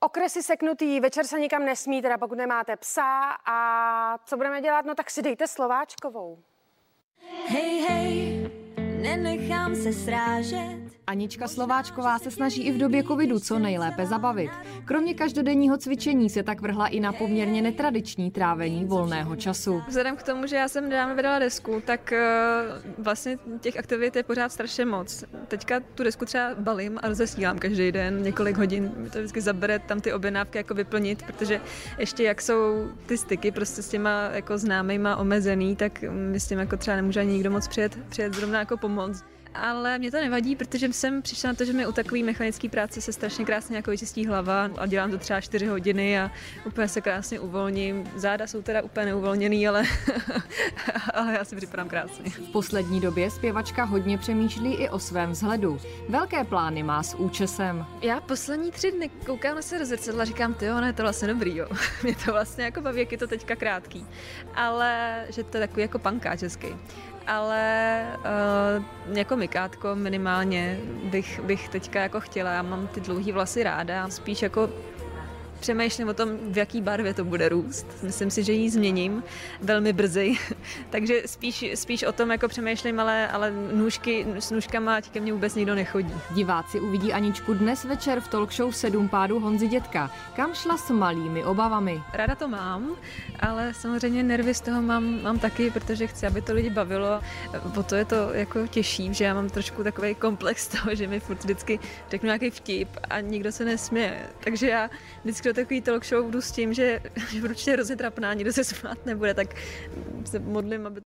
Okresy seknutý, večer se nikam nesmí, teda pokud nemáte psa. A co budeme dělat? No tak si dejte Slováčkovou. Hej, hej, nenechám se srážet. Anička Slováčková se snaží i v době covidu co nejlépe zabavit. Kromě každodenního cvičení se tak vrhla i na poměrně netradiční trávení volného času. Vzhledem k tomu, že já jsem nedávno vydala desku, tak uh, vlastně těch aktivit je pořád strašně moc. Teďka tu desku třeba balím a rozesílám každý den několik hodin. Mi to vždycky zabere tam ty objednávky jako vyplnit, protože ještě jak jsou ty styky prostě s těma jako známejma omezený, tak mi s tím jako třeba nemůže ani nikdo moc přijet, přijet zrovna jako pomoct ale mě to nevadí, protože jsem přišla na to, že mi u takové mechanické práce se strašně krásně jako vyčistí hlava a dělám to třeba 4 hodiny a úplně se krásně uvolním. Záda jsou teda úplně neuvolněný, ale, ale já si připadám krásně. V poslední době zpěvačka hodně přemýšlí i o svém vzhledu. Velké plány má s účesem. Já poslední tři dny koukám na se do zrcadla a říkám, ty jo, ne, to vlastně dobrý, jo. mě to vlastně jako baví, jak je to teďka krátký. Ale že to je takový jako panká český ale uh, jako mikátko minimálně bych, bych teďka jako chtěla. Já mám ty dlouhé vlasy ráda, spíš jako přemýšlím o tom, v jaký barvě to bude růst. Myslím si, že ji změním velmi brzy, takže spíš, spíš o tom jako přemýšlím, ale, ale nůžky, s nůžkama ať ke mně vůbec nikdo nechodí. Diváci uvidí Aničku dnes večer v talk show Sedm pádů Honzy Dětka. Kam šla s malými obavami? Rada to mám, ale samozřejmě nervy z toho mám, mám taky, protože chci, aby to lidi bavilo. O to je to jako těžší, že já mám trošku takový komplex toho, že mi furt vždycky řeknu nějaký vtip a nikdo se nesměje. Takže já vždycky do takový talk show budu s tím, že, že určitě rozetrapná, nikdo se smát nebude, tak se modlím, aby